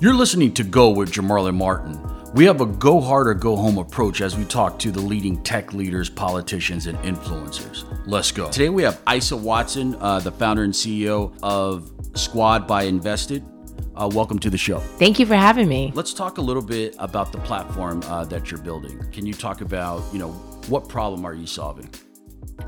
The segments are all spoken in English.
You're listening to Go with Jamarlin Martin. We have a go hard or go home approach as we talk to the leading tech leaders, politicians, and influencers. Let's go. Today we have Isa Watson, uh, the founder and CEO of Squad by Envested. Uh, welcome to the show. Thank you for having me. Let's talk a little bit about the platform uh, that you're building. Can you talk about, you know, what problem are you solving?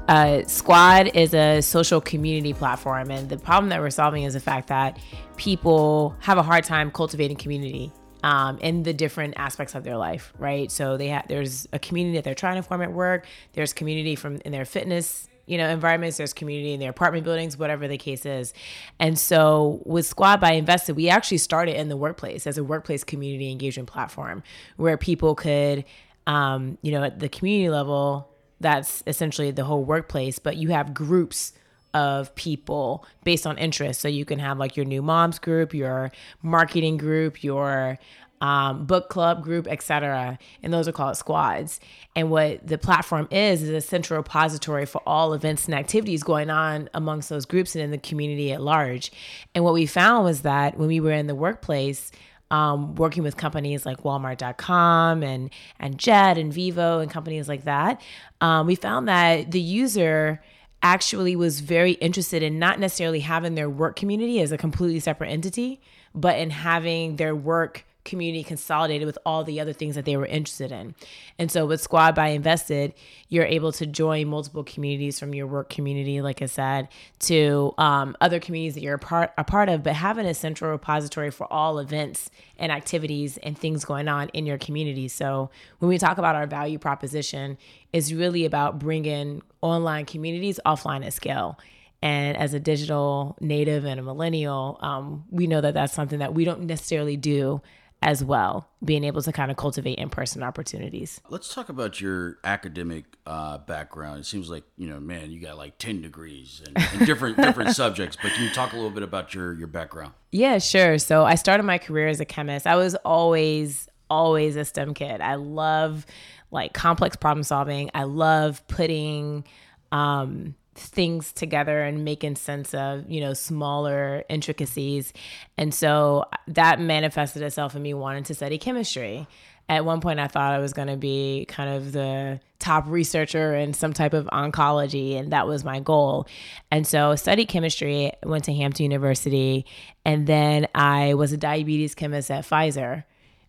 Uh, Squad is a social community platform, and the problem that we're solving is the fact that people have a hard time cultivating community um, in the different aspects of their life, right? So they have there's a community that they're trying to form at work. There's community from in their fitness you know environments there's community in their apartment buildings whatever the case is and so with squad by Envested we actually started in the workplace as a workplace community engagement platform where people could um, you know at the community level that's essentially the whole workplace but you have groups of people based on interest. So you can have like your new moms group your marketing group your um, book club group etc and those are called squads. And what the platform is is a central repository for all events and activities going on amongst those groups and in the community at large. And what we found was that when we were in the workplace um, working with companies like Walmart.com and and Jet and Vivo and companies like that, um, we found that the user actually was very interested in not necessarily having their work community as a completely separate entity, but in having their work community consolidated with all the other things that they were interested in. And so with Squad by Envested, you're able to join multiple communities from your work community, like I said, to um, other communities that you're a part, a part of, but having a central repository for all events and activities and things going on in your community. So when we talk about our value proposition, it's really about bringing online communities offline at scale. And as a digital native and a millennial, um, we know that that's something that we don't necessarily do as well, being able to kind of cultivate in person opportunities. Let's talk about your academic uh, background. It seems like you know, man, you got like ten degrees and, different different subjects. But can you talk a little bit about your your background? Yeah, sure. So I started my career as a chemist. I was always always a STEM kid. I love like complex problem solving. I love putting um, things together and making sense of you know smaller intricacies. And so that manifested itself in me wanting to study chemistry. At one point i thought i was going to be kind of the top researcher in some type of oncology and that was my goal. And so studied chemistry went to hampton university and then i was a diabetes chemist at pfizer.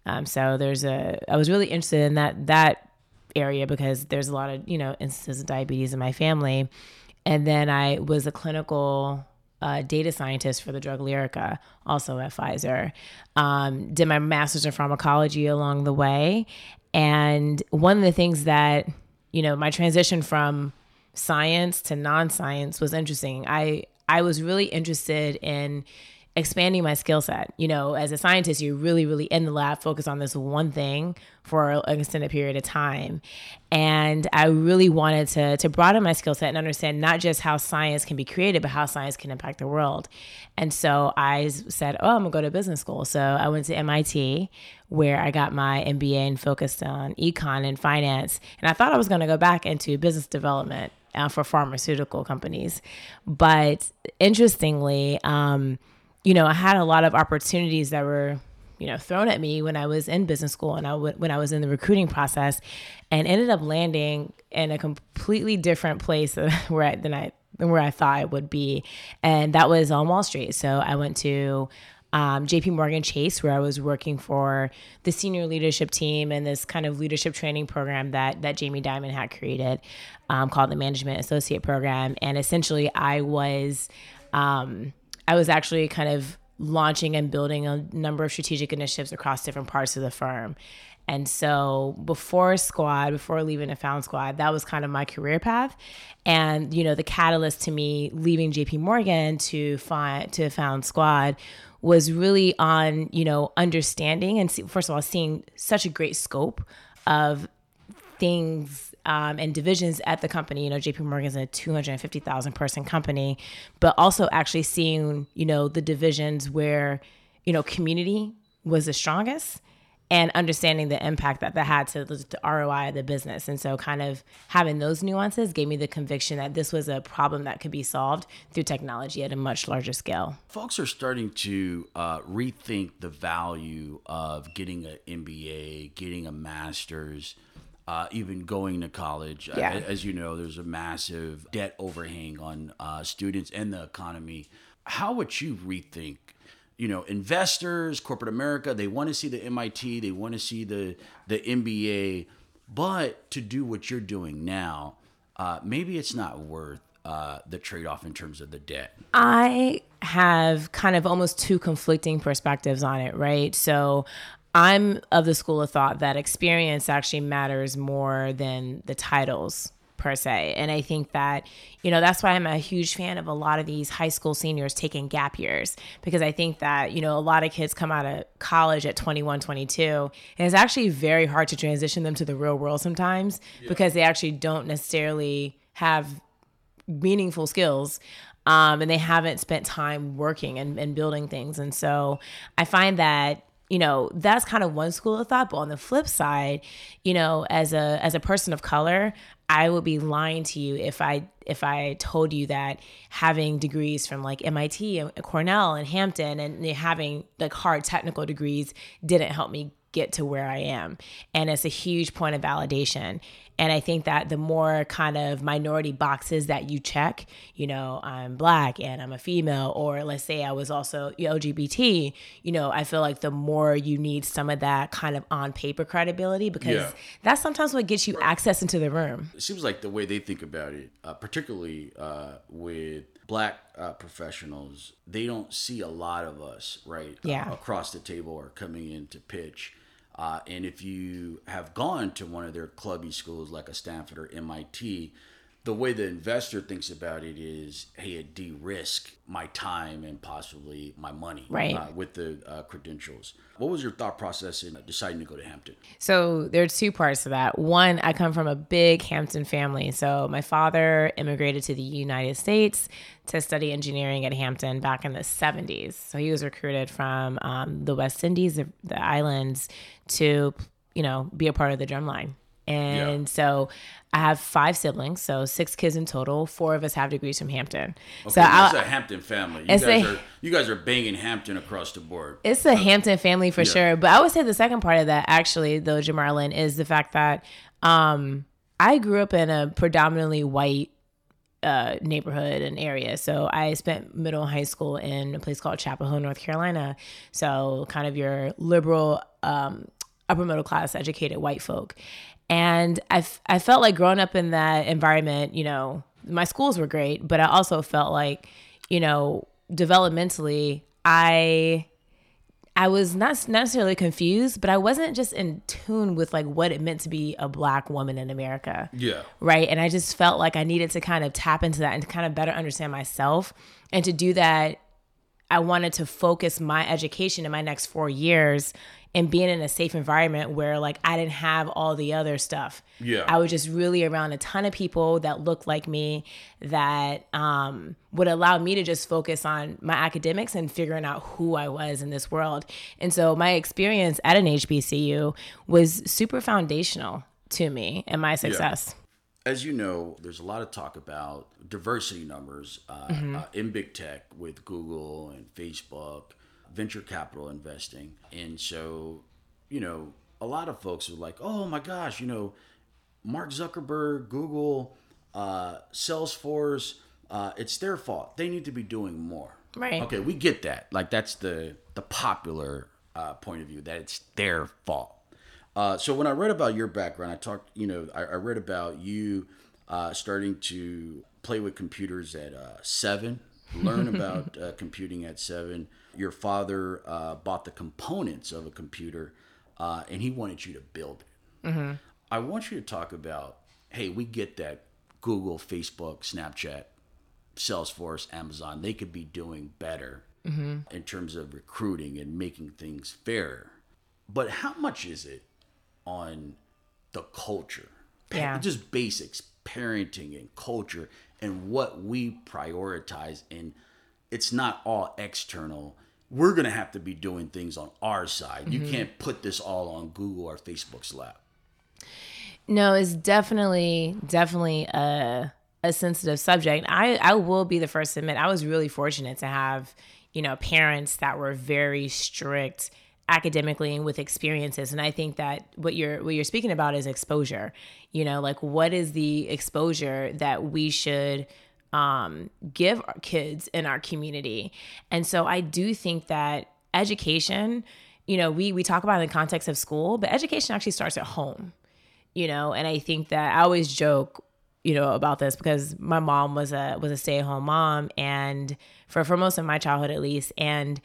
Um, so there's a i was really interested in that that area because there's a lot of you know instances of diabetes in my family and then I was a clinical uh, data scientist for the drug Lyrica, also at Pfizer. Um, did my master's in pharmacology along the way. And one of the things that, you know, my transition from science to non science was interesting. I, I was really interested in expanding my skill set. You know, as a scientist, you're really, really in the lab, focused on this one thing for an extended period of time. And I really wanted to to broaden my skill set and understand not just how science can be created, but how science can impact the world. And so I said, "Oh, I'm gonna go to business school." So I went to MIT, where I got my MBA and focused on econ and finance. And I thought I was gonna go back into business development uh, for pharmaceutical companies, but interestingly. Um, you know, I had a lot of opportunities that were, you know, thrown at me when I was in business school and I w- when I was in the recruiting process, and ended up landing in a completely different place where I, than I than where I thought I would be, and that was on Wall Street. So I went to um, JP Morgan Chase, where I was working for the senior leadership team and this kind of leadership training program that that Jamie Dimon had created, um, called the Management Associate Program. And essentially, I was um, I was actually kind of launching and building a number of strategic initiatives across different parts of the firm. And so before Squad, before leaving a Found Squad, that was kind of my career path. And you know, the catalyst to me leaving JP Morgan to find to Found Squad was really on you know understanding and see, first of all seeing such a great scope of things um, and divisions at the company. You know, JP Morgan is a 250,000 person company, but also actually seeing, you know, the divisions where, you know, community was the strongest and understanding the impact that that had to the, ROI of the business. And so, kind of having those nuances gave me the conviction that this was a problem that could be solved through technology at a much larger scale. Folks are starting to uh, rethink the value of getting an MBA, getting a master's. Uh, even going to college. Yeah. Uh, as you know, there's a massive debt overhang on uh, students and the economy. How would you rethink you know investors corporate america they want to see the mit they want to see the the mba but to do what you're doing now uh, maybe it's not worth uh, the trade-off in terms of the debt I have kind of almost two conflicting perspectives on it, right? So I'm of the school of thought that experience actually matters more than the titles per se. And I think that, you know, that's why I'm a huge fan of a lot of these high school seniors taking gap years because I think that, you know, a lot of kids come out of college at 21, 22, and it's actually very hard to transition them to the real world sometimes because they actually don't necessarily have meaningful skills um, and they haven't spent time working and, and building things. And so I find that you know that's kind of one school of thought but on the flip side you know as a as a person of color i would be lying to you if i if i told you that having degrees from like mit and cornell and hampton and having like hard technical degrees didn't help me get to where i am and it's a huge point of validation and I think that the more kind of minority boxes that you check, you know, I'm black and I'm a female, or let's say I was also LGBT, you know, I feel like the more you need some of that kind of on paper credibility because Yeah. that's sometimes what gets you access into the room. it seems like the way they think about it, uh, particularly uh, with black uh, professionals, they don't see a lot of us right uh, Yeah. across the table or coming in to pitch. Uh, and if you have gone to one of their clubby schools like a Stanford or MIT, the way the investor thinks about it is, hey, it de-risk my time and possibly my money Right. uh, with the uh, credentials. What was your thought process in deciding to go to Hampton? So there are two parts to that. One, I come from a big Hampton family. So my father immigrated to the United States to study engineering at Hampton back in the 70s. So he was recruited from um, the West Indies, the, the islands, to you know be a part of the drumline. And so I have five siblings, so six kids in total. Four of us have degrees from Hampton. so Okay, I, it's a Hampton family. You guys a- are you guys are banging Hampton across the board. It's a Hampton family for sure. But I would say the second part of that, actually, though, Jamarlin, is the fact that um, I grew up in a predominantly white uh, neighborhood and area. So I spent middle and high school in a place called Chapel Hill, North Carolina. So kind of your liberal, um, upper middle class, educated white folk. And I, f- I felt like growing up in that environment, you know, my schools were great, but I also felt like, you know, developmentally, I I was not necessarily confused, but I wasn't just in tune with like what it meant to be a black woman in America. Yeah. Right. And I just felt like I needed to kind of tap into that and to kind of better understand myself. And to do that, I wanted to focus my education in my next four years and being in a safe environment where like I didn't have all the other stuff. Yeah. I was just really around a ton of people that looked like me that um, would allow me to just focus on my academics and figuring out who I was in this world. And so my experience at an HBCU was super foundational to me and my success. As you know, there's a lot of talk about diversity numbers uh, uh, in big tech with Google and Facebook, venture capital investing. And so, you know, a lot of folks are like, oh my gosh, you know, Mark Zuckerberg, Google, uh, Salesforce, uh, it's their fault. They need to be doing more. Right. Okay, we get that. Like that's the the popular uh, point of view that it's their fault. Uh, so when I read about your background, I talked. You know, I, I read about you uh, starting to play with computers at uh, seven, learn about uh, computing at seven. Your father uh, bought the components of a computer, uh, and he wanted you to build it. I want you to talk about. Hey, we get that Google, Facebook, Snapchat, Salesforce, Amazon, they could be doing better in terms of recruiting and making things fairer. But how much is it on the culture? Yeah. Just basics, parenting and culture and what we prioritize. And it's not all external. we're going to have to be doing things on our side. Mm-hmm. You can't put this all on Google or Facebook's lap. No, it's definitely definitely a a sensitive subject. I I will be the first to admit I was really fortunate to have, you know, parents that were very strict academically and with experiences and i think that what you're what you're speaking about is exposure you know like what is the exposure that we should um, give our kids in our community and so i do think that education you know we we talk about in the context of school but education actually starts at home you know and i think that i always joke you know about this because my mom was a was a stay-at-home mom and for for most of my childhood at least and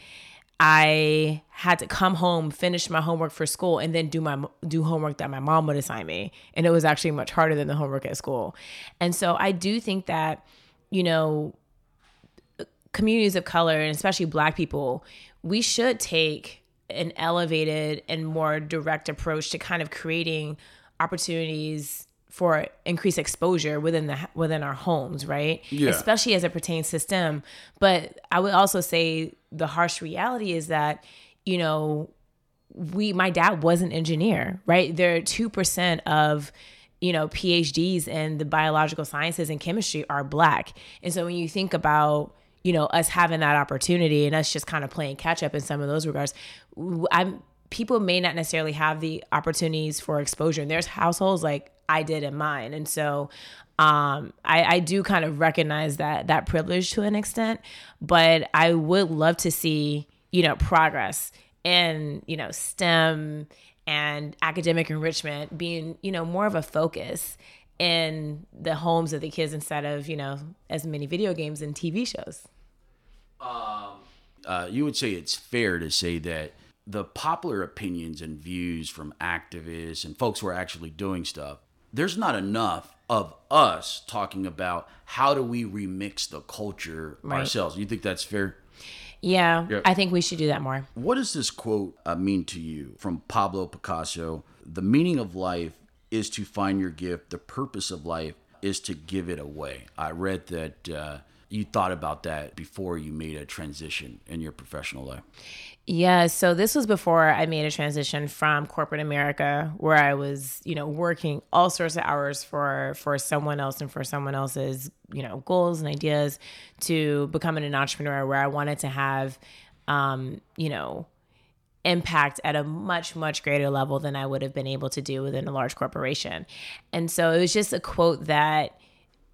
I had to come home, finish my homework for school, and then do my do homework that my mom would assign me. And it was actually much harder than the homework at school. And so I do think that, you know, communities of color and especially black people, we should take an elevated and more direct approach to kind of creating opportunities for increased exposure within the within our homes, right? Yeah. Especially as it pertains to STEM. But I would also say the harsh reality is that, you know, we my dad was an engineer, right? There are two percent of you know PhDs in the biological sciences and chemistry are black, and so when you think about you know us having that opportunity and us just kind of playing catch up in some of those regards, I'm people may not necessarily have the opportunities for exposure. And there's households like I did in mine. And so um, I, I do kind of recognize that that privilege to an extent, but I would love to see, you know, progress in, you know, STEM and academic enrichment being, you know, more of a focus in the homes of the kids instead of, you know, as many video games and TV shows. Um, uh, you would say it's fair to say that the popular opinions and views from activists and folks who are actually doing stuff there's not enough of us talking about how do we remix the culture right. ourselves. You think that's fair? Yeah, I think we should do that more. What does this quote uh, mean to you from Pablo Picasso? The meaning of life is to find your gift. The purpose of life is to give it away. I read that uh, you thought about that before you made a transition in your professional life. Yeah, so this was before I made a transition from corporate America where I was, you know, working all sorts of hours for for someone else and for someone else's, you know, goals and ideas to becoming an entrepreneur where I wanted to have um, you know, impact at a much much greater level than I would have been able to do within a large corporation. And so it was just a quote that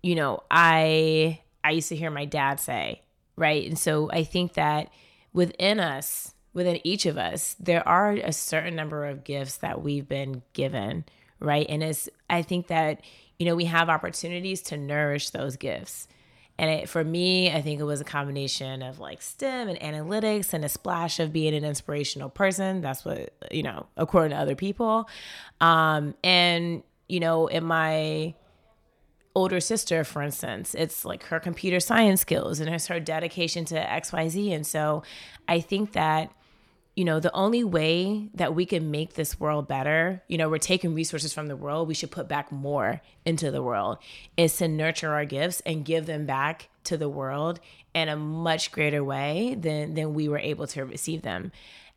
you know, I I used to hear my dad say, right? And so I think that within us within each of us, there are a certain number of gifts that we've been given, right? And it's, I think that, you know, we have opportunities to nourish those gifts. And it, for me, I think it was a combination of like STEM and analytics and a splash of being an inspirational person. That's what, you know, according to other people. Um, and, you know, in my older sister, for instance, it's like her computer science skills and it's her dedication to XYZ. And so I think that you know, the only way that we can make this world better, you know, we're taking resources from the world, we should put back more into the world, is to nurture our gifts and give them back to the world in a much greater way than than we were able to receive them.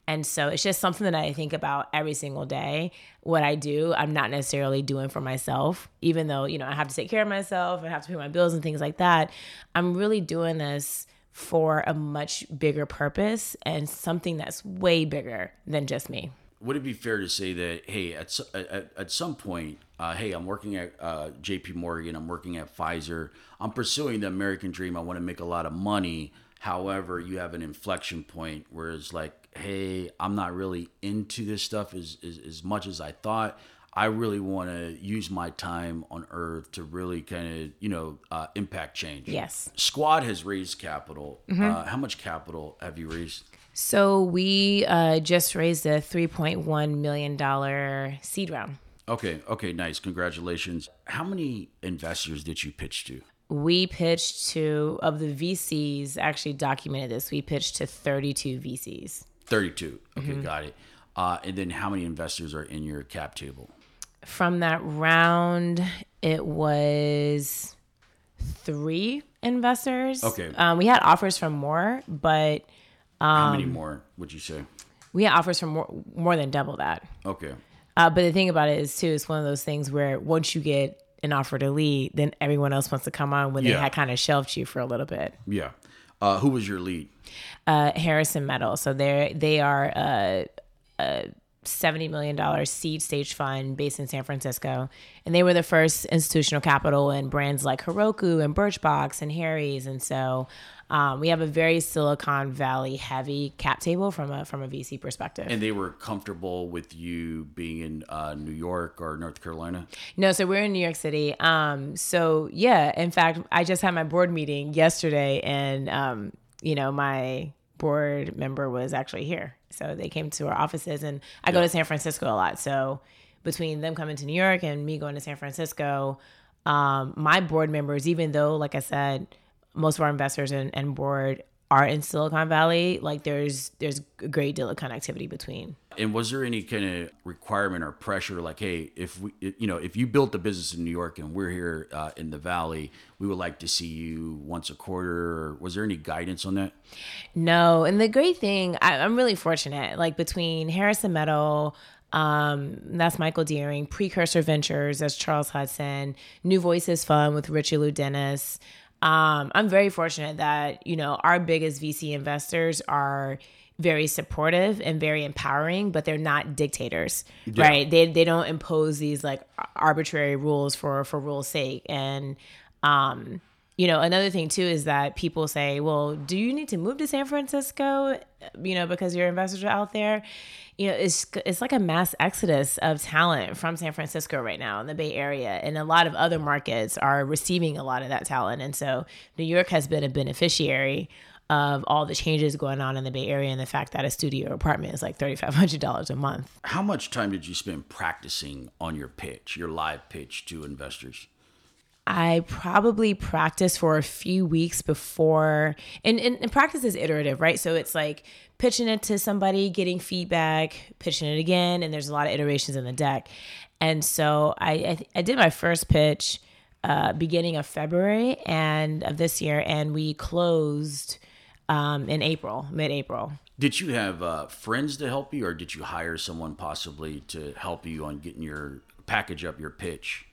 And so it's just something that I think about every single day. What I do, I'm not necessarily doing for myself, even though, you know, I have to take care of myself, I have to pay my bills and things like that. I'm really doing this for a much bigger purpose and something that's way bigger than just me. Would it be fair to say that, hey, at, at, at some point, uh, hey, I'm working at uh, JP Morgan, I'm working at Pfizer, I'm pursuing the American dream, I want to make a lot of money. However, you have an inflection point where it's like, hey, I'm not really into this stuff as, as, as much as I thought. I really want to use my time on Earth to really kind of, you know, uh, impact change. Yes. Squad has raised capital. Mm-hmm. Uh, how much capital have you raised? So we uh, just raised a $3.1 million seed round. Okay. Okay. Nice. Congratulations. How many investors did you pitch to? We pitched to, of the VCs, actually documented this, we pitched to 32 VCs. 32. Okay. Mm-hmm. Got it. Uh, and then how many investors are in your cap table? from that round, it was three investors. Okay. Um, we had offers from more, but Um, How many more would you say? We had offers from more more than double that. Okay. Uh, but the thing about it is too, it's one of those things where once you get an offer to lead, then everyone else wants to come on when they had kind of shelved you for a little bit. Yeah. Uh, who was your lead? Uh, Harrison Metal, so they they are a, a seventy million dollars seed stage fund based in San Francisco, and they were the first institutional capital in brands like Heroku and Birchbox and Harry's, and so. Um, we have a very Silicon Valley heavy cap table from a from a VC perspective. And they were comfortable with you being in uh, New York or North Carolina? No, so we're in New York City. Um, so yeah, in fact, I just had my board meeting yesterday, and um, you know, my board member was actually here. So they came to our offices, and I go to San Francisco a lot. So between them coming to New York and me going to San Francisco, um, my board members, even though, like I said, most of our investors and, and board are in Silicon Valley, like there's there's a great deal of connectivity between. And was there any kind of requirement or pressure, like, hey, if we, you know, if you built a business in New York and we're here uh, in the Valley, we would like to see you once a quarter? Or was there any guidance on that? No, and the great thing, I, I'm really fortunate. Like between Harrison Metal, um, that's Michael Dearing, Precursor Ventures, that's Charles Hudson, New Voices Fund with Richelieu Dennis. Um, I'm very fortunate that you know our biggest VC investors are very supportive and very empowering, but they're not dictators, right? They they don't impose these like arbitrary rules for for rules' sake. And um, you know, another thing too is that people say, "Well, do you need to move to San Francisco?" You know, because your investors are out there. You know, it's it's like a mass exodus of talent from San Francisco right now in the Bay Area, and a lot of other markets are receiving a lot of that talent. And so, New York has been a beneficiary of all the changes going on in the Bay Area and the fact that a studio apartment is like thirty five hundred dollars a month. How much time did you spend practicing on your pitch, your live pitch to investors? I probably practiced for a few weeks before, and, and, and practice is iterative, right? So it's like pitching it to somebody, getting feedback, pitching it again, and there's a lot of iterations in the deck. And so I I, I did my first pitch uh, beginning of February and of this year, and we closed um, in April, mid April. Did you have uh, friends to help you, or did you hire someone possibly to help you on getting your package up your pitch?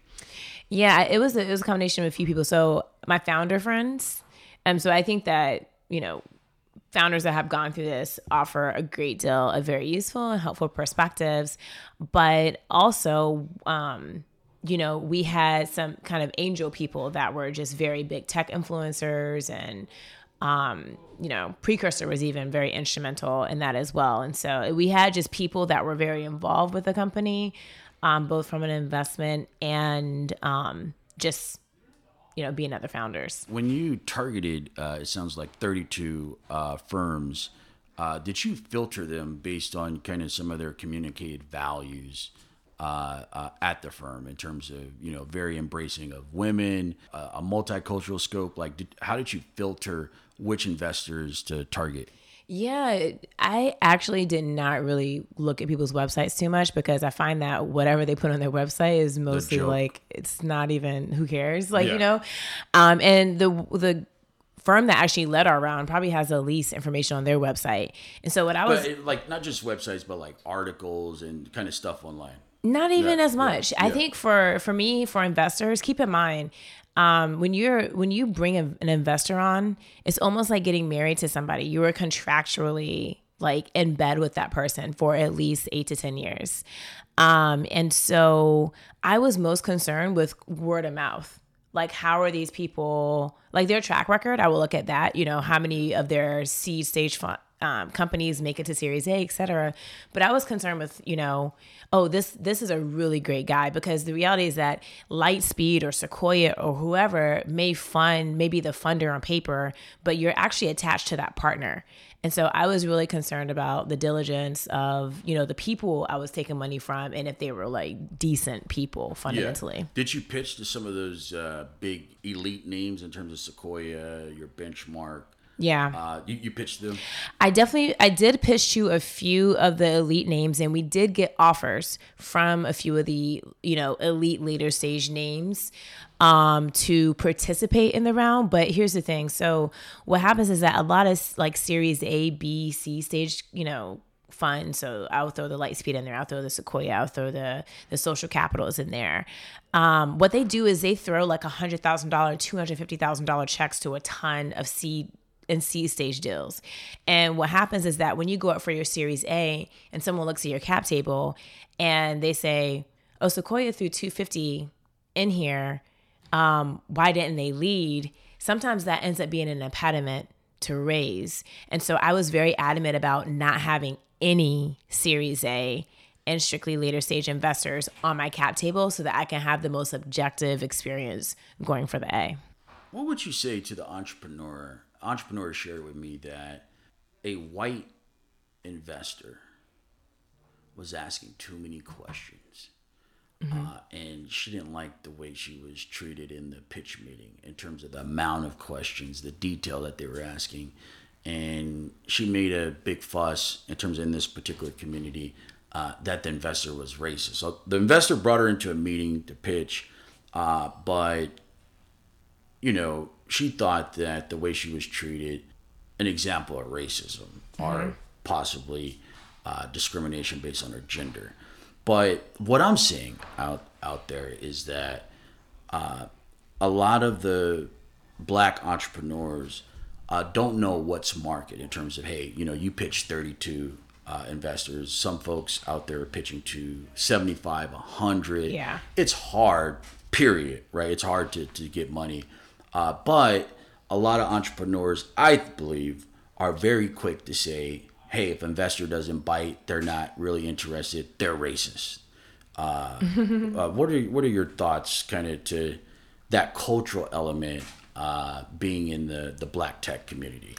Yeah, it was a, it was a combination of a few people. So my founder friends, um, so I think that you know, founders that have gone through this offer a great deal of very useful and helpful perspectives, but also, um, you know, we had some kind of angel people that were just very big tech influencers and. Um, you know, Precursor was even very instrumental in that as well. And so we had just people that were very involved with the company, um, both from an investment and um, just you know being other founders. When you targeted, uh, it sounds like 32 uh, firms. Uh, did you filter them based on kind of some of their communicated values uh, uh, at the firm in terms of you know very embracing of women, uh, a multicultural scope? Like, did, how did you filter which investors to target? Yeah, I actually did not really look at people's websites too much because I find that whatever they put on their website is mostly like it's not even who cares, like Yeah. you know. Um, and the the firm that actually led our round probably has the least information on their website. And so what I was But it, like not just websites, but like articles and kind of stuff online. Not even Yeah, as yeah, much. I yeah. think for for me, for investors, keep in mind um, when you're when you bring a, an investor on, it's almost like getting married to somebody. You are contractually like in bed with that person for at least eight to ten years, um, and so I was most concerned with word of mouth. Like, how are these people like their track record? I will look at that. You know, how many of their seed stage fund, um, companies make it to Series A, et cetera. But I was concerned with, you know, oh, this this is a really great guy because the reality is that Lightspeed or Sequoia or whoever may fund, may be the funder on paper, but you're actually attached to that partner. And so I was really concerned about the diligence of, you know, the people I was taking money from and if they were like decent people fundamentally. Did you pitch to some of those uh, big elite names in terms of Sequoia, your benchmark, Yeah. Uh, you, you pitched them. I definitely I did pitch to a few of the elite names and we did get offers from a few of the, you know, elite later stage names um to participate in the round, but here's the thing. So what happens is that a lot of like series A, B, C stage, you know, fund. So I'll throw the Lightspeed in there. I'll throw the Sequoia. I'll throw the the social capitals in there. Um, what they do is they throw like a hundred thousand dollar, two hundred fifty thousand dollar checks to a ton of seed and seed stage deals. And what happens is that when you go up for your Series A and someone looks at your cap table and they say, "Oh, Sequoia threw 250 in here. Um, why didn't they lead?" Sometimes that ends up being an impediment to raise. And so I was very adamant about not having any Series A and strictly later stage investors on my cap table so that I can have the most objective experience going for the A. What would you say to the entrepreneur? Entrepreneur shared with me that a white investor was asking too many questions. Uh, and she didn't like the way she was treated in the pitch meeting in terms of the amount of questions, the detail that they were asking. And she made a big fuss in terms of in this particular community uh, that the investor was racist. So the investor brought her into a meeting to pitch, uh, but you know, she thought that the way she was treated, an example of racism or possibly uh, discrimination based on her gender. But what I'm seeing out out there is that uh, a lot of the black entrepreneurs uh, don't know what's market in terms of hey, you know, you pitch 32 uh, investors. Some folks out there are pitching to 75, 100. Yeah. It's hard, period, right? It's hard to, to get money. Uh, but a lot of entrepreneurs, I believe, are very quick to say, hey, if investor doesn't bite, they're not really interested, they're racist. Uh, uh, what are what are your thoughts, kind of, to that cultural element uh, being in the the black tech community?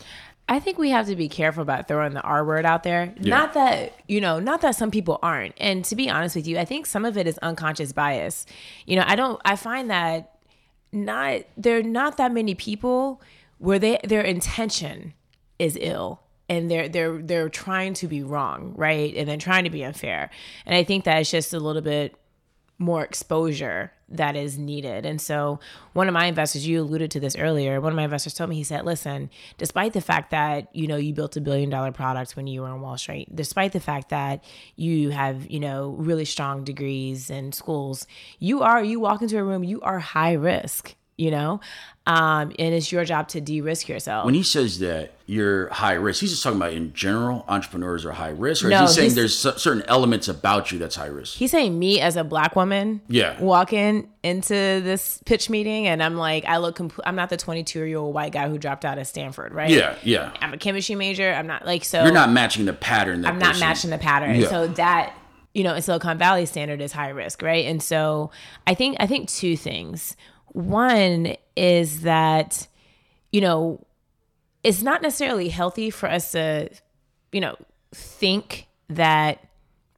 I think we have to be careful about throwing the R word out there. Not that, you know, not that some people aren't. And to be honest with you, I think some of it is unconscious bias. You know, I don't I find that not there are not that many people where they their intention is ill and they're they're they're trying to be wrong, right? And they're trying to be unfair. And I think that it's just a little bit more exposure that is needed. And so, one of my investors, you alluded to this earlier, one of my investors told me, he said, listen, despite the fact that, you know, you built a billion dollar product when you were on Wall Street, despite the fact that you have, you know, really strong degrees and schools, you are, you walk into a room, you are high risk, you know? Um, and it's your job to de risk yourself. When he says that you're high risk, he's just talking about in general, entrepreneurs are high risk, or No, is he saying there's certain elements about you that's high risk? He's saying me as a black woman, Yeah. walking into this pitch meeting, and I'm like, I look, compl- I'm not the 22 year old white guy who dropped out of Stanford, right? Yeah, yeah. I'm a chemistry major. I'm not like so. You're not matching the pattern. That I'm not person- matching the pattern. Yeah. So that you know, in Silicon Valley standard is high risk, right? And so I think I think two things. One is that you know, it's not necessarily healthy for us to, you know, think that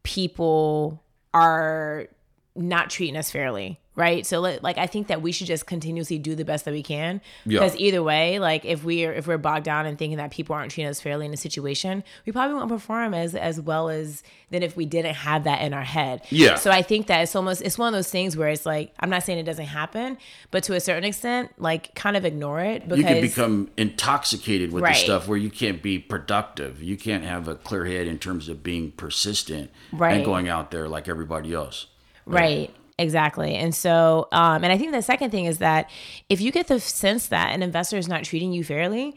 people are not treating us fairly, right? So like I think that we should just continuously do the best that we can Yeah. because either way, like if we're if we're bogged down in thinking that people aren't treating us fairly in a situation, we probably won't perform as as well as than if we didn't have that in our head. Yeah. So I think that it's almost it's one of those things where it's like I'm not saying it doesn't happen, but to a certain extent, like kind of ignore it because You can become intoxicated with Right. the stuff where you can't be productive. You can't have a clear head in terms of being persistent Right. and going out there like everybody else. Right. Exactly. And so, um, and I think the second thing is that if you get the sense that an investor is not treating you fairly,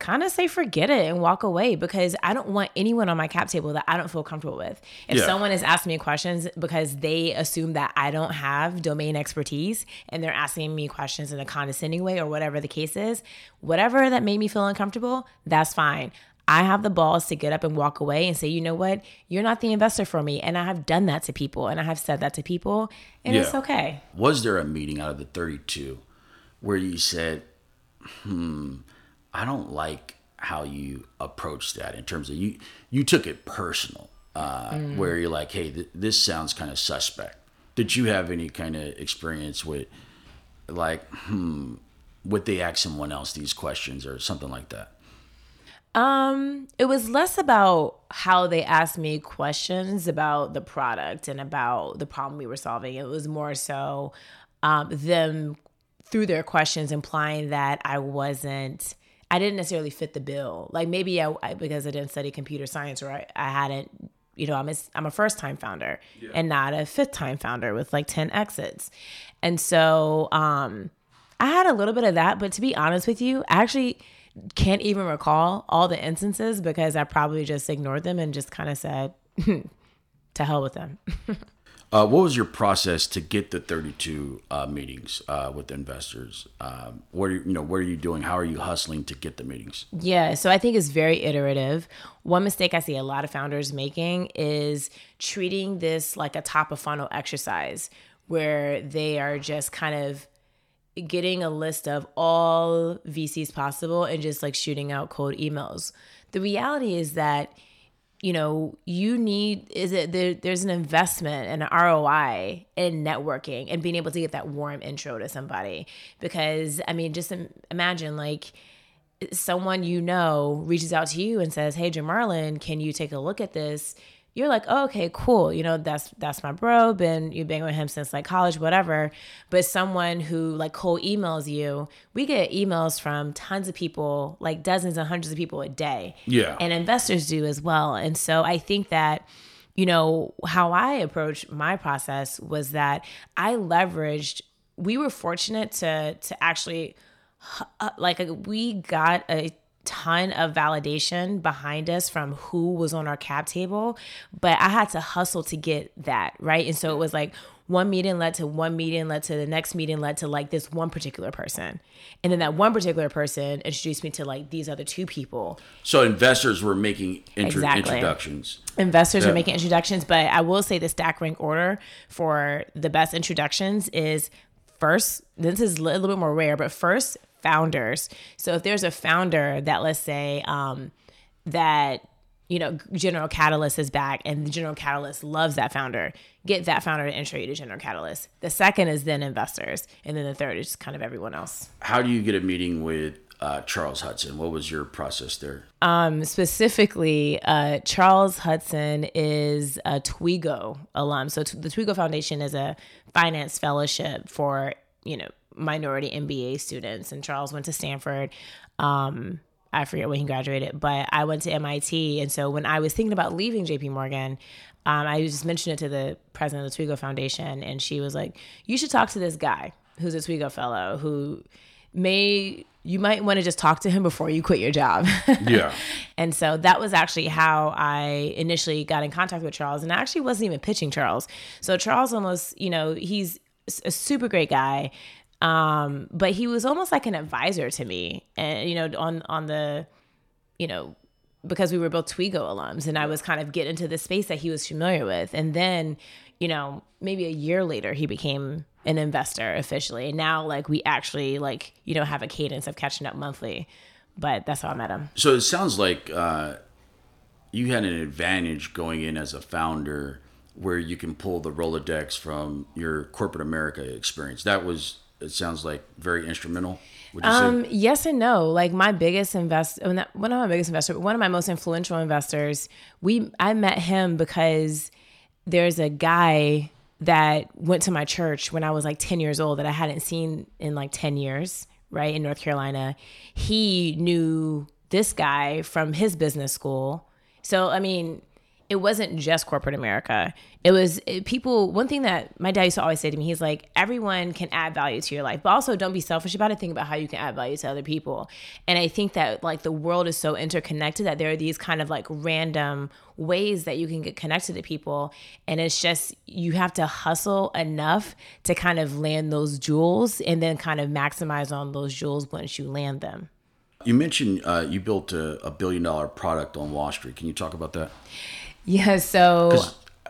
kind of say forget it and walk away because I don't want anyone on my cap table that I don't feel comfortable with. If Yeah. someone is asking me questions because they assume that I don't have domain expertise and they're asking me questions in a condescending way or whatever the case is, whatever that made me feel uncomfortable, that's fine. I have the balls to get up and walk away and say, you know what, you're not the investor for me. And I have done that to people and I have said that to people, and it's okay. Was there a meeting out of the 32 where you said, hmm, I don't like how you approached that in terms of you, you took it personal, uh, Mm. where you're like, hey, th- this sounds kind of suspect. Did you have any kind of experience with, like, hmm, would they ask someone else these questions or something like that? Um, it was less about how they asked me questions about the product and about the problem we were solving. It was more so um, them through their questions implying that I wasn't I didn't necessarily fit the bill. Like maybe I, I because I didn't study computer science or I, I hadn't you know, I'm a, I'm a first time founder yeah. and not a fifth time founder with like 10 exits. And so um I had a little bit of that, but to be honest with you, I actually can't even recall all the instances because I probably just ignored them and just kind of said, to hell with them. uh, what was your process to get the 32 uh, meetings uh, with investors? Um, what are you, you know, what are you doing? How are you hustling to get the meetings? Yeah, so I think it's very iterative. One mistake I see a lot of founders making is treating this like a top of funnel exercise where they are just kind of getting a list of all VCs possible and just like shooting out cold emails. The reality is that you know you need is it there, there's an investment and an ROI in networking and being able to get that warm intro to somebody because I mean just imagine like someone you know reaches out to you and says, "Hey, Jamarlin, can you take a look at this?" You're like, oh, okay, cool. You know, that's that's my bro. Been you've been with him since like college, whatever. But someone who like cold emails you, we get emails from tons of people, like dozens and hundreds of people a day. Yeah. And investors do as well. And so I think that, you know, how I approached my process was that I leveraged, we were fortunate to to actually uh, like we got a ton of validation behind us from who was on our cap table, but I had to hustle to get that, right? And so it was like one meeting led to one meeting, led to the next meeting, led to like this one particular person. And then that one particular person introduced me to like these other two people. So investors were making intro- exactly. introductions. Investors yeah. are making introductions, but I will say the stack rank order for the best introductions is first, this is a little bit more rare, but first, founders. So if there's a founder that let's say um, that you know General Catalyst is back and the General Catalyst loves that founder, get that founder to intro you to General Catalyst. The second is then investors, and then the third is kind of everyone else. How do you get a meeting with uh, Charles Hudson? What was your process there? Um, specifically, uh, Charles Hudson is a Toigo alum. So t- the Toigo Foundation is a finance fellowship for you know minority MBA students, and Charles went to Stanford. Um, I forget when he graduated, but I went to MIT. And so when I was thinking about leaving JP Morgan, um, I just mentioned it to the president of the Toigo Foundation, and she was like, You should talk to this guy who's a Toigo fellow who may you might want to just talk to him before you quit your job. yeah. And so that was actually how I initially got in contact with Charles. And I actually wasn't even pitching Charles. So Charles almost, you know, he's a super great guy. Um, but he was almost like an advisor to me, and you know, on on the, you know, because we were both Toigo alums, and I was kind of getting into the space that he was familiar with, and then, you know, maybe a year later, he became an investor officially, and now like we actually like you know have a cadence of catching up monthly, but that's how I met him. So it sounds like uh, you had an advantage going in as a founder where you can pull the Rolodex from your corporate America experience. That was it sounds like very instrumental. Um, yes and no. Like my biggest investor, one of my biggest investors, one of my most influential investors, we I met him because there's a guy that went to my church when I was like 10 years old that I hadn't seen in like 10 years, right? In North Carolina. He knew this guy from his business school. So, I mean, it wasn't just corporate America. It was it, people. One thing that my dad used to always say to me, he's like, everyone can add value to your life, but also don't be selfish about it. Think about how you can add value to other people. And I think that like the world is so interconnected that there are these kind of like random ways that you can get connected to people. And it's just, you have to hustle enough to kind of land those jewels and then kind of maximize on those jewels once you land them. You mentioned uh, you built a, a billion dollar product on Wall Street. Can you talk about that? Yeah, so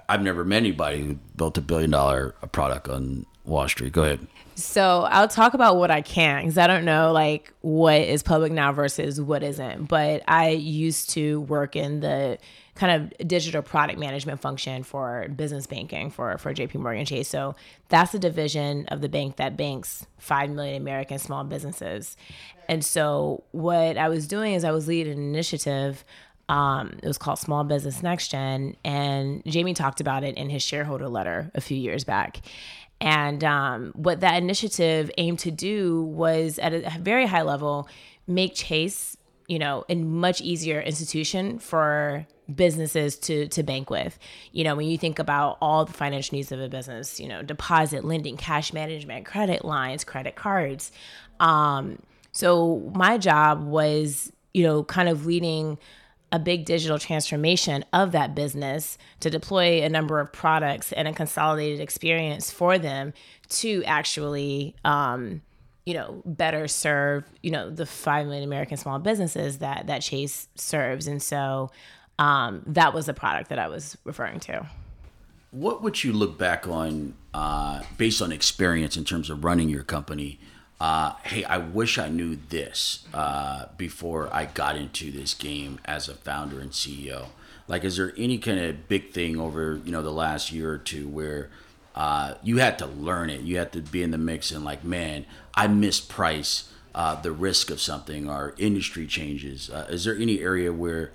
I've never met anybody who built a billion dollar uh, product on Wall Street. Go ahead. So I'll talk about what I can because I don't know like what is public now versus what isn't. But I used to work in the kind of digital product management function for business banking for for JP Morgan Chase. So that's a division of the bank that banks 5 million American small businesses. And so what I was doing is I was leading an initiative um, it was called Small Business Next Gen, and Jamie talked about it in his shareholder letter a few years back. And um, what that initiative aimed to do was, at a very high level, make Chase, you know, a much easier institution for businesses to to bank with. You know, when you think about all the financial needs of a business, you know, deposit, lending, cash management, credit lines, credit cards. Um, so my job was, you know, kind of leading a big digital transformation of that business to deploy a number of products and a consolidated experience for them to actually um, you know better serve you know the 5 million american small businesses that that chase serves. And so um, that was the product that i was referring to. What would you look back on uh, based on experience in terms of running your company uh, hey, I wish I knew this uh, before I got into this game as a founder and CEO. Like, is there any kind of big thing over you know the last year or two where uh, you had to learn it, you had to be in the mix, and like, man, I misprice uh, the risk of something or industry changes. Uh, is there any area where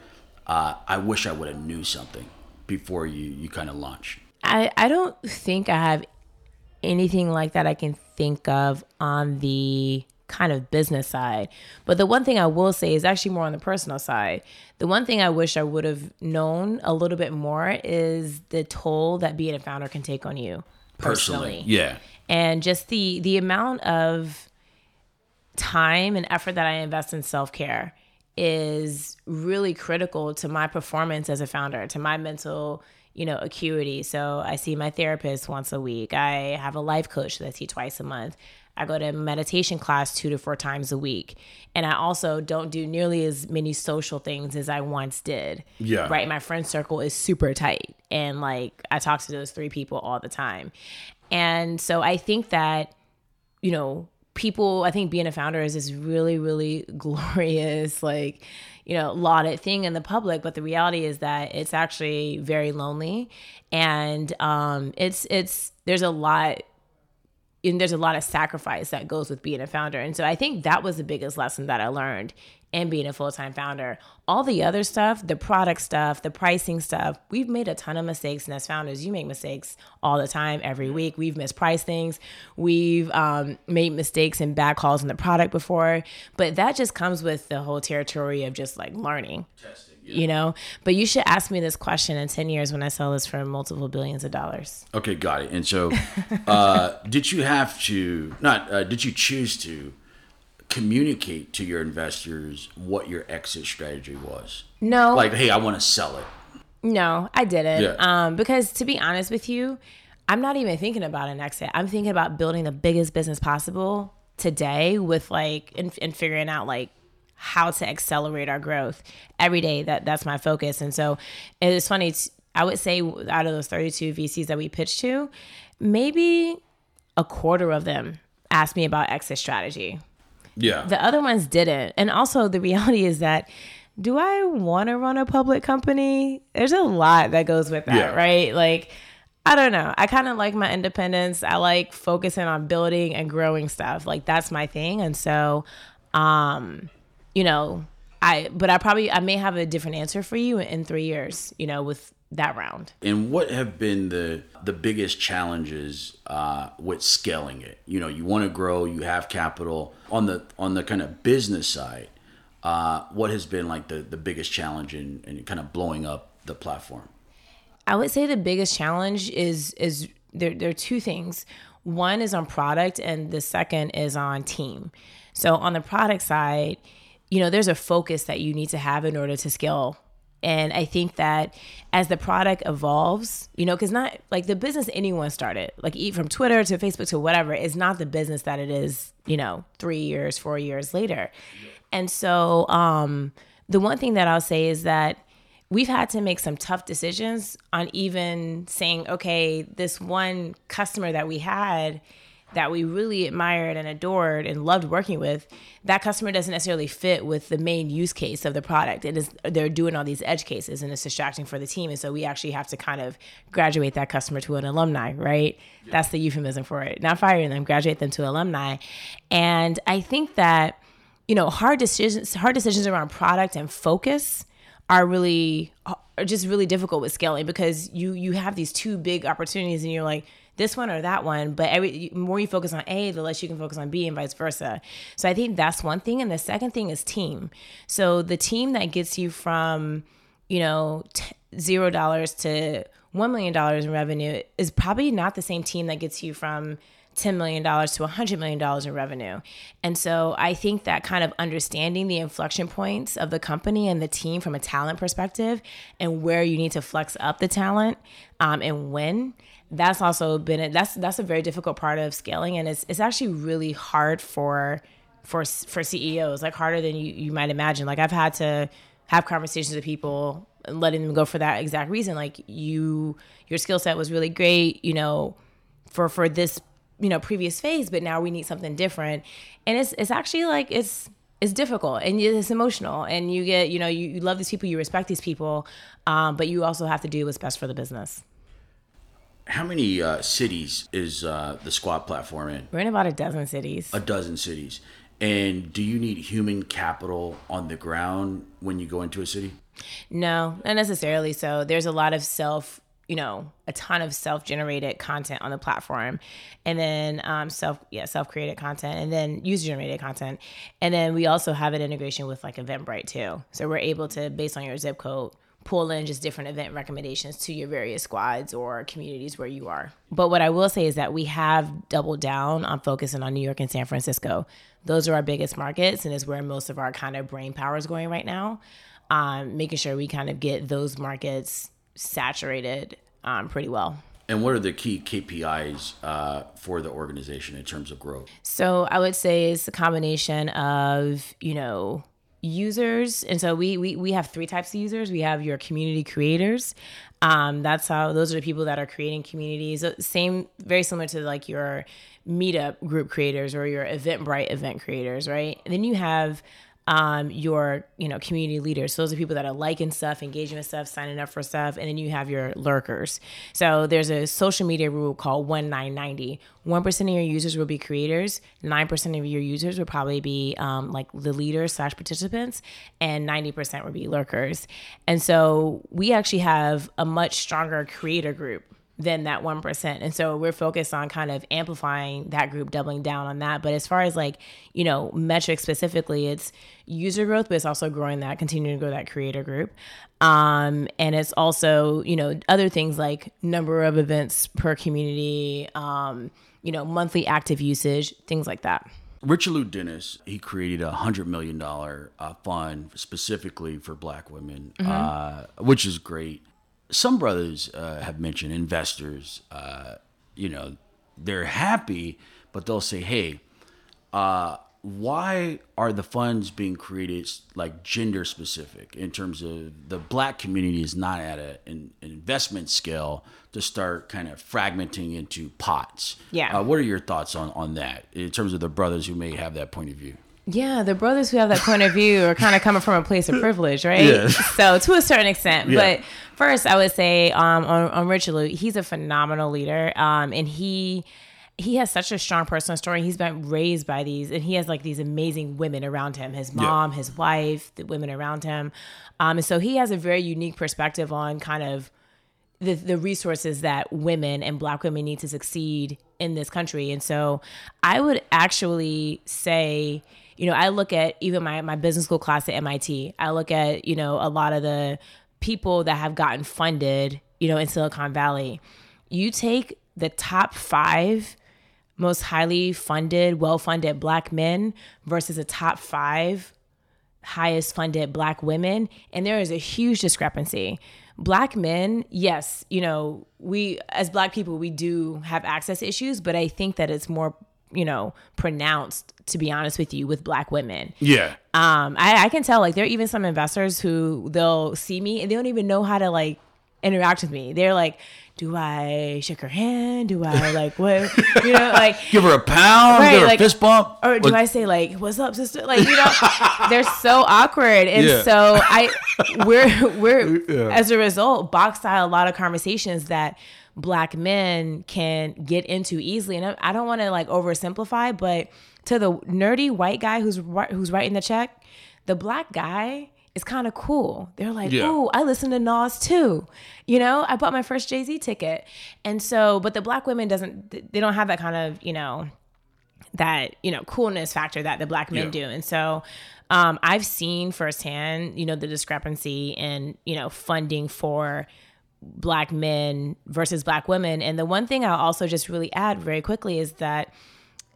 uh, I wish I would have knew something before you you kind of launched? I I don't think I have anything like that I can think of on the kind of business side. But the one thing I will say is actually more on the personal side. The one thing I wish I would have known a little bit more is the toll that being a founder can take on you personally. personally yeah. And just the the amount of time and effort that I invest in self-care is really critical to my performance as a founder, to my mental you know, acuity. So I see my therapist once a week. I have a life coach that I see twice a month. I go to meditation class two to four times a week. And I also don't do nearly as many social things as I once did. Yeah. Right. My friend circle is super tight. And like I talk to those three people all the time. And so I think that, you know, people, I think being a founder is this really, really glorious, like, you know, lauded thing in the public, but the reality is that it's actually very lonely, and um, it's it's there's a lot and there's a lot of sacrifice that goes with being a founder. And so I think that was the biggest lesson that I learned in being a full time founder. All the other stuff, the product stuff, the pricing stuff, we've made a ton of mistakes. And as founders, you make mistakes all the time, every week. We've mispriced things, we've um, made mistakes and bad calls in the product before. But that just comes with the whole territory of just like learning. Testing you know? But you should ask me this question in 10 years when i sell this for multiple billions of dollars. Okay got it. And so uh, did you have to not uh, did you choose to communicate to your investors what your exit strategy was? No. Like hey i want to sell it. No i didn't. Yeah. um, because to be honest with you i'm not even thinking about an exit. I'm thinking about building the biggest business possible today with like and, and figuring out like how to accelerate our growth every day. That that's my focus. And so it's funny. I would say out of those 32 VCs that we pitched to, maybe a quarter of them asked me about exit strategy. Yeah. The other ones didn't. And also the reality is that do I want to run a public company? There's a lot that goes with that, yeah. right? Like I don't know. I kind of like my independence. I like focusing on building and growing stuff. Like that's my thing. And so um you know, I but I probably I may have a different answer for you in 3 years, you know, with that round. And what have been the the biggest challenges uh, with scaling it? You know, you want to grow, you have capital on the on the kind of business side. Uh, what has been like the the biggest challenge in, in kind of blowing up the platform? I would say the biggest challenge is is there there are two things. One is on product and the second is on team. So on the product side, you know, there's a focus that you need to have in order to scale. And I think that as the product evolves, you know, because not like the business anyone started, like from Twitter to Facebook to whatever, is not the business that it is, you know, three years, four years later. And so um, the one thing that I'll say is that we've had to make some tough decisions on even saying, okay, this one customer that we had that we really admired and adored and loved working with, that customer doesn't necessarily fit with the main use case of the product. It is they're doing all these edge cases and it's distracting for the team. And so we actually have to kind of graduate that customer to an alumni, right? Yeah. That's the euphemism for it. Not firing them, graduate them to alumni. And I think that, you know, hard decisions hard decisions around product and focus are really are just really difficult with scaling because you you have these two big opportunities and you're like this one or that one but every more you focus on a the less you can focus on b and vice versa so i think that's one thing and the second thing is team so the team that gets you from you know t- zero dollars to one million dollars in revenue is probably not the same team that gets you from $10 million to $100 million in revenue. And so I think that kind of understanding the inflection points of the company and the team from a talent perspective and where you need to flex up the talent um, and when that's also been a, that's that's a very difficult part of scaling and it's it's actually really hard for for for CEOs like harder than you you might imagine. Like I've had to have conversations with people and letting them go for that exact reason. Like you your skill set was really great you know for for this you know previous phase but now we need something different. And it's it's actually like it's it's difficult and it's emotional and you get you know you, you love these people you respect these people um, but you also have to do what's best for the business how many uh, cities is uh, the squad platform in? We're in about a dozen cities. A dozen cities. And do you need human capital on the ground when you go into a city? No not necessarily. So there's a lot of self you know a ton of self-generated content on the platform. And then um, self yeah self-created content and then user-generated content. And then we also have an integration with like eventbrite too. So we're able to based on your zip code pull in just different event recommendations to your various squads or communities where you are but what i will say is that we have doubled down on focusing on new york and san francisco those are our biggest markets and is where most of our kind of brain power is going right now um, making sure we kind of get those markets saturated um, pretty well. And what are the key KPIs uh, for the organization in terms of growth? So I would say it's a combination of you know users, and so we we we have three types of users. We have your community creators. Um, that's how those are the people that are creating communities. Same, very similar to like your meetup group creators or your Eventbrite event creators, right? And then you have um, your you know community leaders. So those are people that are liking stuff, engaging with stuff, signing up for stuff, and then you have your lurkers. So there's a social media rule called one nine ninety. One percent of your users will be creators. Nine percent of your users will probably be um, like the leaders slash participants, and ninety percent would be lurkers. And so we actually have a much stronger creator group than that 1%. And so we're focused on kind of amplifying that group, doubling down on that. But as far as like, you know, metrics specifically, it's user growth, but it's also growing that, continuing to grow that creator group. Um, and it's also, you know, other things like number of events per community, um, you know, monthly active usage, things like that. Richelieu Dennis, he created a hundred million dollar uh, fund specifically for Black women, mm-hmm. uh, which is great some brothers uh, have mentioned investors. Uh, you know, they're happy, but they'll say, "Hey, uh, why are the funds being created like gender specific in terms of the black community is not at a, an, an investment scale to start kind of fragmenting into pots yeah uh, what are your thoughts on on that in terms of the brothers who may have that point of view yeah, the brothers who have that point of view are kind of coming from a place of privilege, right? Yeah. So to a certain extent, yeah. but first I would say um, on, on Richelieu, he's a phenomenal leader, um, and he he has such a strong personal story. He's been raised by these, and he has like these amazing women around him his mom, yeah. his wife, the women around him. Um, and so he has a very unique perspective on kind of the, the resources that women and black women need to succeed in this country. And so I would actually say, you know, I look at even my, my business school class at MIT, I look at, you know, a lot of the people that have gotten funded, you know, in Silicon Valley. You take the top five most highly funded, well funded black men versus the top five highest funded black women, and there is a huge discrepancy. Black men, yes, you know, we as black people, we do have access issues, but I think that it's more you know, pronounced to be honest with you with black women. Yeah. Um, I, I can tell like there are even some investors who they'll see me and they don't even know how to like interact with me. They're like, do I shake her hand? Do I like what? You know, like give her a pound, Right, give her like- a fist bump, or do I say like, "What's up, sister?" Like you know, they're so awkward, and Yeah. so I, we're we're Yeah. as a result box style a lot of conversations that black men can get into easily, and I, don't want to like oversimplify, but to the nerdy white guy who's who's writing the check, the black guy is kind of cool. They're like, Yeah. "Ooh, I listen to Nas too." You know, I bought my first Jay Z ticket, and so, but the black women doesn't. They don't have that kind of you know that you know coolness factor that the black men Yeah. do and so um, i've seen firsthand you know the discrepancy in you know funding for black men versus black women and the one thing i'll also just really add very quickly is that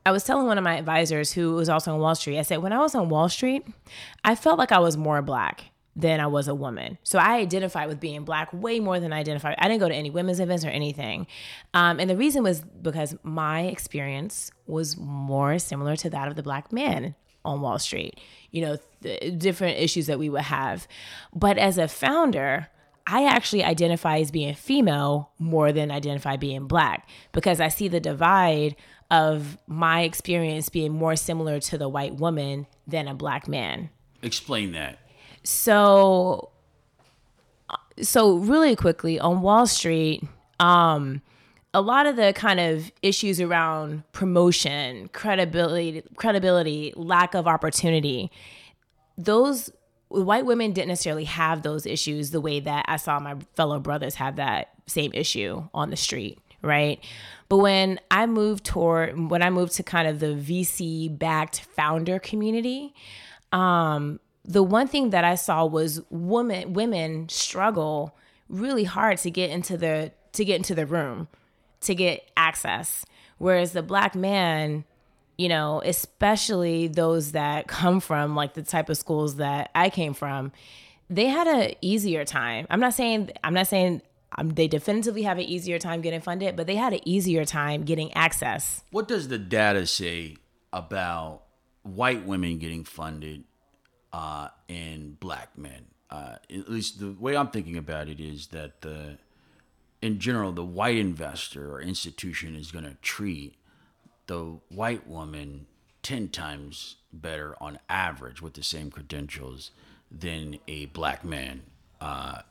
i was telling one of my advisors who was also on wall street i said when i was on wall street i felt like i was more black than I was a woman. So I identified with being black way more than I identified. I didn't go to any women's events or anything. Um, and the reason was because my experience was more similar to that of the black man on Wall Street, you know, the different issues that we would have. But as a founder, I actually identify as being female more than identify being black because I see the divide of my experience being more similar to the white woman than a black man. explain that. So, so really quickly on Wall Street, um, a lot of the kind of issues around promotion, credibility, credibility, lack of opportunity, those white women didn't necessarily have those issues the way that I saw my fellow brothers have that same issue on the street, right? But when I moved toward when I moved to kind of the VC backed founder community, um, the one thing that I saw was women women struggle really hard to get into the to get into the room, to get access. Whereas the black man, you know, especially those that come from like the type of schools that I came from, they had a easier time. I'm not saying I'm not saying um, they definitively have an easier time getting funded, but they had an easier time getting access. What does the data say about white women getting funded uh, and black men? Uh, at least the way I'm thinking about it is that the, in general, the white investor or institution is going to treat the white woman 10 times better on average with the same credentials than a black man. Uh,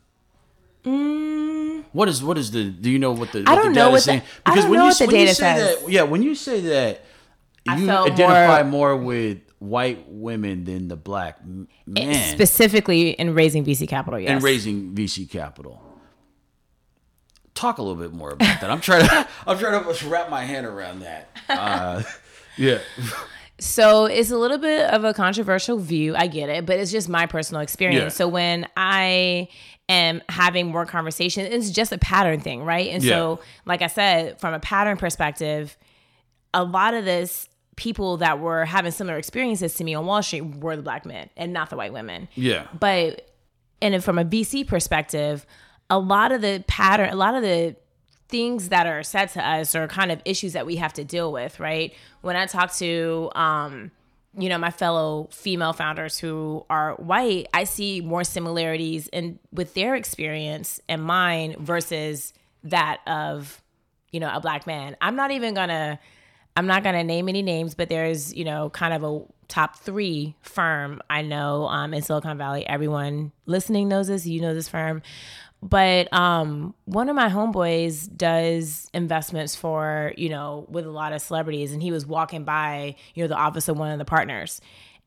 what is what is the do you know what the, what Mm. don't the know what is saying? the- I don't when you when you say says. that yeah when you say that I you identify more- more with white women than the black m- men Specifically in raising VC capital, yes. and raising VC capital. Talk a little bit more about that. I'm trying to I'm trying to wrap my hand around that. Uh, yeah. So it's a little bit of a controversial view. I get it, but it's just my personal experience. Yeah. So when I am having more conversation, it's just a pattern thing, right? And so, like I said, from a pattern perspective, a lot of this people that were having similar experiences to me on Wall Street were the black men and not the white women. Yeah. But and from a VC perspective, a lot of the pattern, a lot of the things that are said to us are kind of issues that we have to deal with, right? When I talk to um, you know, my fellow female founders who are white, I see more similarities in with their experience and mine versus that of, you know, a black man. I'm not even gonna I'm not gonna name any names, but there's, you know, kind of a top three firm I know um, in Silicon Valley. Everyone listening knows this, you know this firm. But um, one of my homeboys does investments for, you know, with a lot of celebrities. And he was walking by, you know, the office of one of the partners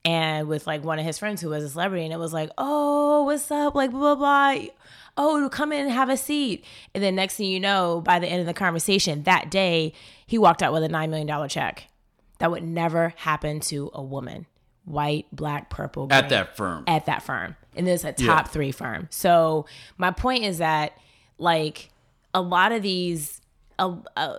and with like one of his friends who was a celebrity. And it was like, oh, what's up? Like, blah, blah, blah. Oh, come in and have a seat. And then next thing you know, by the end of the conversation that day, he walked out with a $9 million check. That would never happen to a woman. White, black, purple, At that firm. at that firm and it's a top three firm. So my point is that like a lot of these uh, uh,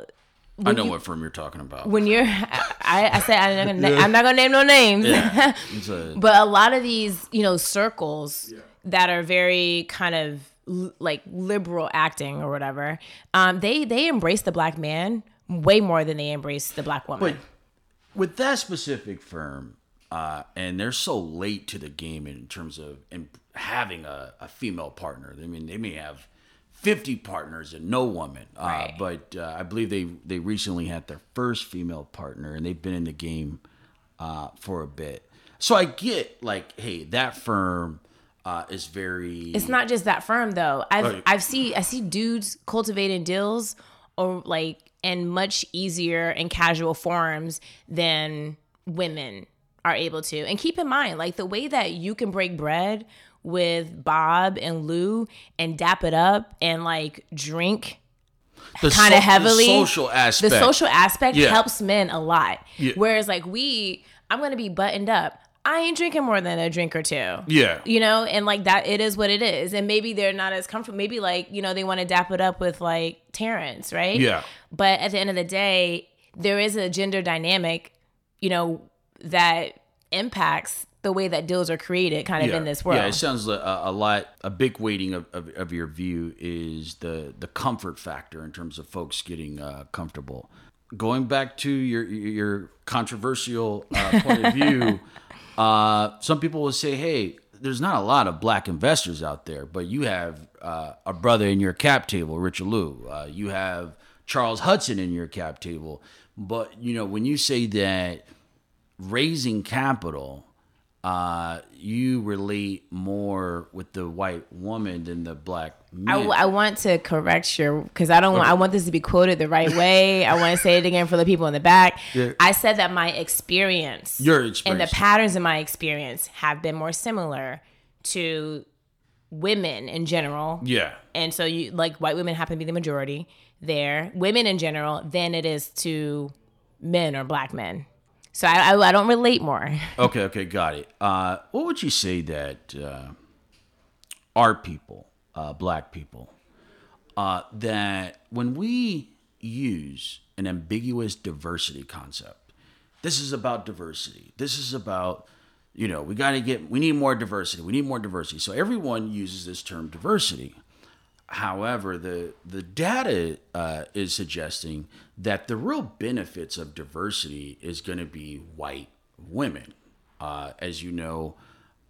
I know what firm you're talking about. when you're I, I said I'm not, gonna, na- I'm not gonna name no names. It's a- but a lot of these you know circles that are very kind of l- like liberal acting or whatever um they they embrace the black man way more than they embrace the black woman. But with that specific firm, uh, and they're so late to the game in terms of in having a, a female partner. I mean, they may have 50 partners and no woman. Right. Uh, but uh, I believe they they recently had their first female partner, and they've been in the game uh, for a bit. So I get like, hey, that firm uh, is very. It's not just that firm though. I've Right. I've see I see dudes cultivating deals or like in much easier and casual forms than women are able to. And keep in mind, like the way that you can break bread with Bob and Lou and dap it up and like drink the kind so- of heavily. The social aspect. The social aspect Yeah. helps men a lot. Yeah. Whereas like we, I'm gonna be buttoned up. I ain't drinking more than a drink or two. Yeah. You know, and like that, it is what it is. And maybe they're not as comfortable. Maybe like you know they want to dap it up with like Terrence, right? Yeah. But at the end of the day, there is a gender dynamic, you know, that impacts the way that deals are created, kind of in this world. Yeah, it sounds like a, a lot. A big weighting of, of, of your view is the the comfort factor in terms of folks getting uh, comfortable. Going back to your your controversial uh, point of view, uh, some people will say, "Hey, there's not a lot of black investors out there, but you have uh, a brother in your cap table, Richelieu. Uh, you have Charles Hudson in your cap table. But you know, when you say that raising capital." uh, you relate more with the white woman than the black man. I want to correct your because I don't want I want this to be quoted the right way. I want to say it again for the people in the back. Yeah. I said that my experience, Your and the patterns in my experience have been more similar to women in general. yeah, And so you like white women happen to be the majority there, women in general, than it is to men or black men. So I I, I don't relate more. okay, okay, got it. Uh, what would you say that uh, our people, uh, black people, uh, that when we use an ambiguous diversity concept, this is about diversity. This is about you know we got to get we need more diversity. We need more diversity. So everyone uses this term diversity. However, the the data uh, is suggesting that the real benefits of diversity is going to be white women. Uh, as you know,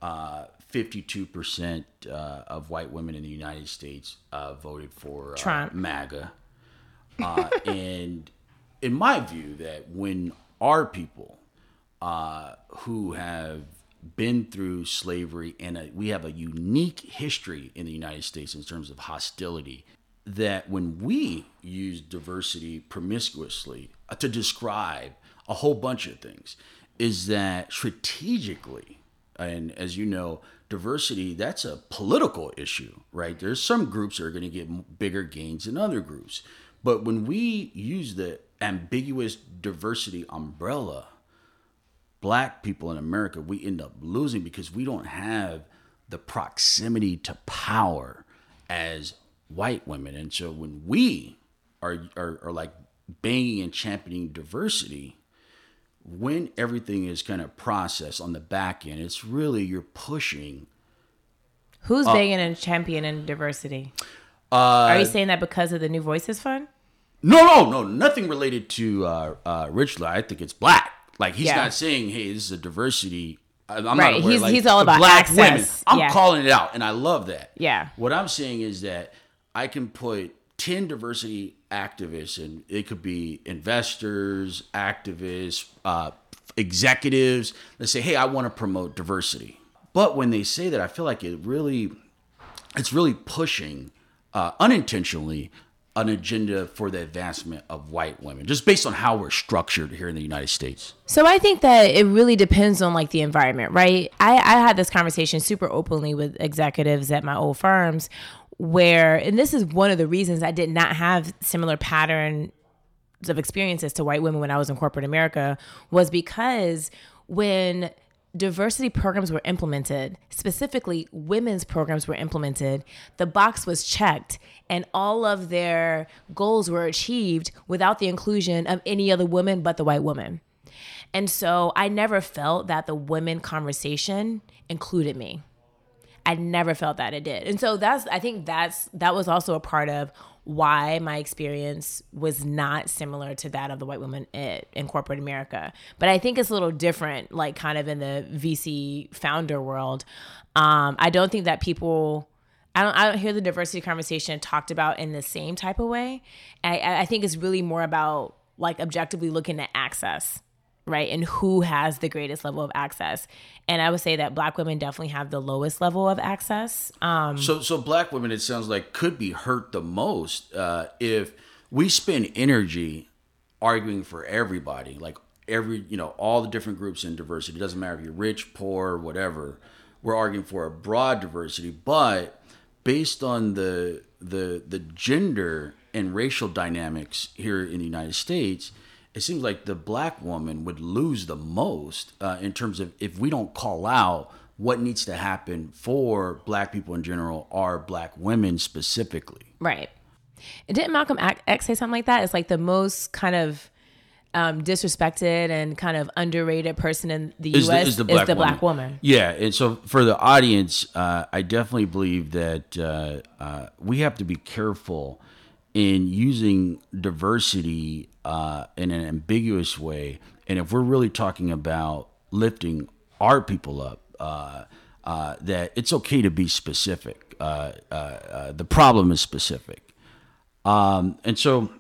uh, 52% uh, of white women in the United States uh, voted for uh, Trump. MAGA. Uh, and in my view, that when our people uh, who have been through slavery and a, we have a unique history in the United States in terms of hostility, that when we use diversity promiscuously uh, to describe a whole bunch of things, is that strategically, and as you know, diversity that's a political issue, right? There's some groups that are going to get bigger gains than other groups, but when we use the ambiguous diversity umbrella, black people in America, we end up losing because we don't have the proximity to power as white women. And so when we are, are, are like banging and championing diversity, when everything is kind of processed on the back end, it's really you're pushing. Who's Uh, begging and championing diversity? Are you saying that because of the New Voices Fund? No, no, no, nothing related to uh, uh. I think it's black. Like he's Yeah. not saying, "Hey, this is a diversity." I'm Right, not aware. he's- like, he's all about black access. women. I'm Yeah. calling it out, and I love that. Yeah. What I'm saying is that I can put ten diversity activists, and it could be investors, activists, uh, executives. That say, "Hey, I want to promote diversity." But when they say that, I feel like it really it's really pushing uh, unintentionally an agenda for the advancement of white women, just based on how we're structured here in the United States. So I think that it really depends on like the environment, right? I, I had this conversation super openly with executives at my old firms where and this is one of the reasons I did not have similar pattern of experiences to white women when I was in corporate America was because when diversity programs were implemented, specifically women's programs were implemented, the box was checked and all of their goals were achieved without the inclusion of any other woman but the white woman. And so I never felt that the women conversation included me. I never felt that it did. And so that's I think that's that was also a part of why my experience was not similar to that of the white woman in, corporate America. But I think it's a little different, like kind of in the VC founder world. Um, I don't think that people I don't I don't hear the diversity conversation talked about in the same type of way. I, I think it's really more about like objectively looking at access, right? And who has the greatest level of access. And I would say that black women definitely have the lowest level of access. Um, so so black women, it sounds like could be hurt the most uh, if we spend energy arguing for everybody, like every you know all the different groups in diversity. It doesn't matter if you're rich, poor, whatever. We're arguing for a broad diversity, but based on the the the gender and racial dynamics here in the United States, it seems like the black woman would lose the most uh, in terms of if we don't call out what needs to happen for black people in general or black women specifically. Right. Didn't Malcolm X say something like that? It's like the most kind of um, disrespected and kind of underrated person in the is U.S. The, is the, black, is the woman. black, woman. Yeah, and so for the audience, uh, I definitely believe that uh, uh, we have to be careful in using diversity uh, in an ambiguous way, and if we're really talking about lifting our people up, uh, uh, that it's okay to be specific. the problem is specific, um, and so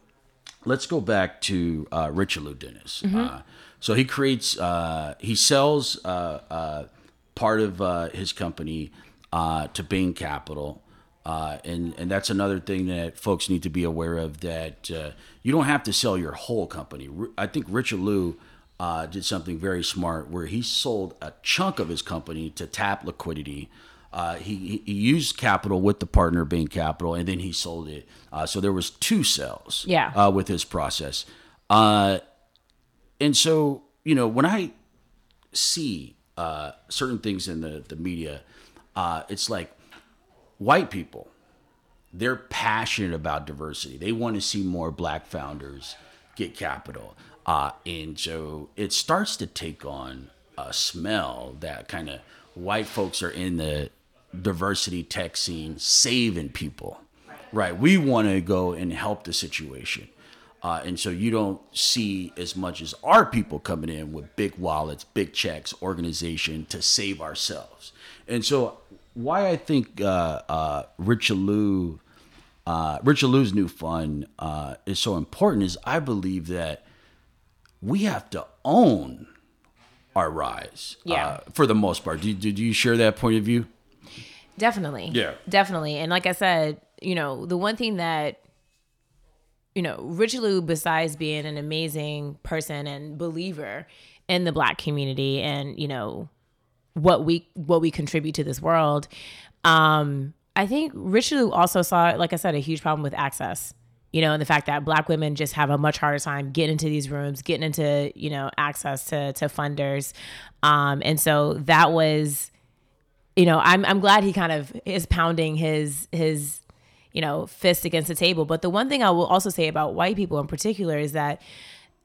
let's go back to uh, Richelieu Dennis. Mm-hmm. Uh, so he creates, uh, he sells uh, uh, part of uh, his company to Bain Capital. And and that's another thing that folks need to be aware of that you don't have to sell your whole company. I think Richelieu did something very smart where he sold a chunk of his company to tap liquidity uh, he, he used capital with the partner Bain Capital, and then he sold it. Uh, so there was two sales. Yeah. Uh, with his process, uh, and so you know when I see uh, certain things in the the media, uh, it's like white people. They're passionate about diversity. They want to see more black founders get capital, and so it starts to take on a smell that kind of white folks are in the diversity tech scene saving people, right? We want to go and help the situation. Uh, and so you don't see as much as our people coming in with big wallets, big checks, organization to save ourselves. And so why I think uh, uh, Richelieu, uh, Richelieu's new fund uh, is so important is I believe that we have to own our rise. Yeah. Uh, for the most part, did, did you share that point of view? Definitely. Yeah. Definitely. And like I said, you know, the one thing that you know, Richelieu, besides being an amazing person and believer in the black community and, you know, what we what we contribute to this world, um, I think Richelieu also saw, like I said, a huge problem with access. You know, and the fact that black women just have a much harder time getting into these rooms, getting into, you know, access to to funders. Um, and so that was you know, I'm I'm glad he kind of is pounding his his you know fist against the table. But the one thing I will also say about white people in particular is that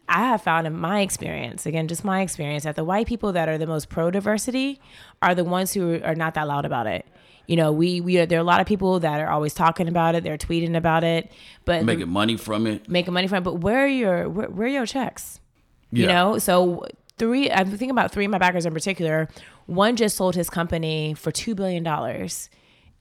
I have found in my experience, again, just my experience, that the white people that are the most pro diversity are the ones who are not that loud about it. You know, we we are, there are a lot of people that are always talking about it, they're tweeting about it, but making money from it, making money from it. But where are your where, where are your checks? Yeah. You know, so three. I'm thinking about three of my backers in particular one just sold his company for two billion dollars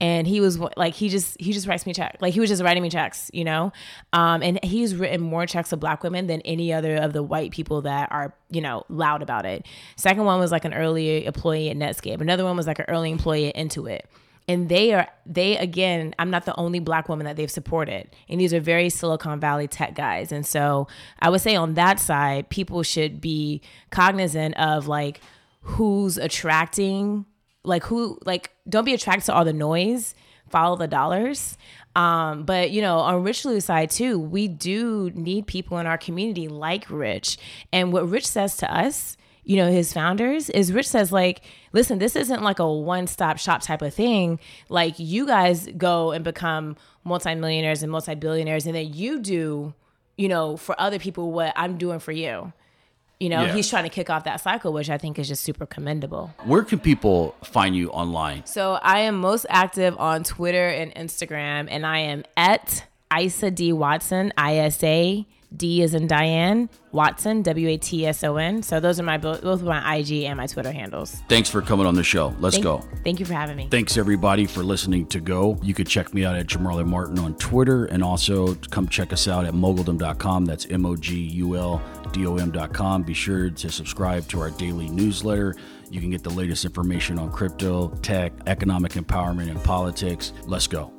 and he was like he just he just writes me checks like he was just writing me checks you know? Um, and he's written more checks of black women than any other of the white people that are you know loud about it. Second one was like an early employee at netscape. Another one was like an early employee at intuit. And they are they again i'm not the only black woman that they've supported. And these are very silicon valley tech guys. And so i would say on that side people should be cognizant of like who's attracting like who like don't be attracted to all the noise. Follow the dollars. Um, but you know on richelieu's side too we do need people in our community like rich. And what rich says to us you know his founders is rich says like listen this isn't like a one-stop shop type of thing. Like you guys go and become multimillionaires and multi-billionaires and then you do you know for other people what i'm doing for you you know, yeah. he's trying to kick off that cycle, which I think is just super commendable. Where can people find you online? So I am most active on Twitter and Instagram, and I am at Isa D Watson, I S A D is in Diane, Watson, W A T S O N. So those are my both of my IG and my Twitter handles. Thanks for coming on the show. Let's thank, go. Thank you for having me. Thanks everybody for listening to Go. You could check me out at Jamarlin Martin on Twitter and also come check us out at moguldom.com. That's M O G U L D O M.com. Be sure to subscribe to our daily newsletter. You can get the latest information on crypto, tech, economic empowerment, and politics. Let's go.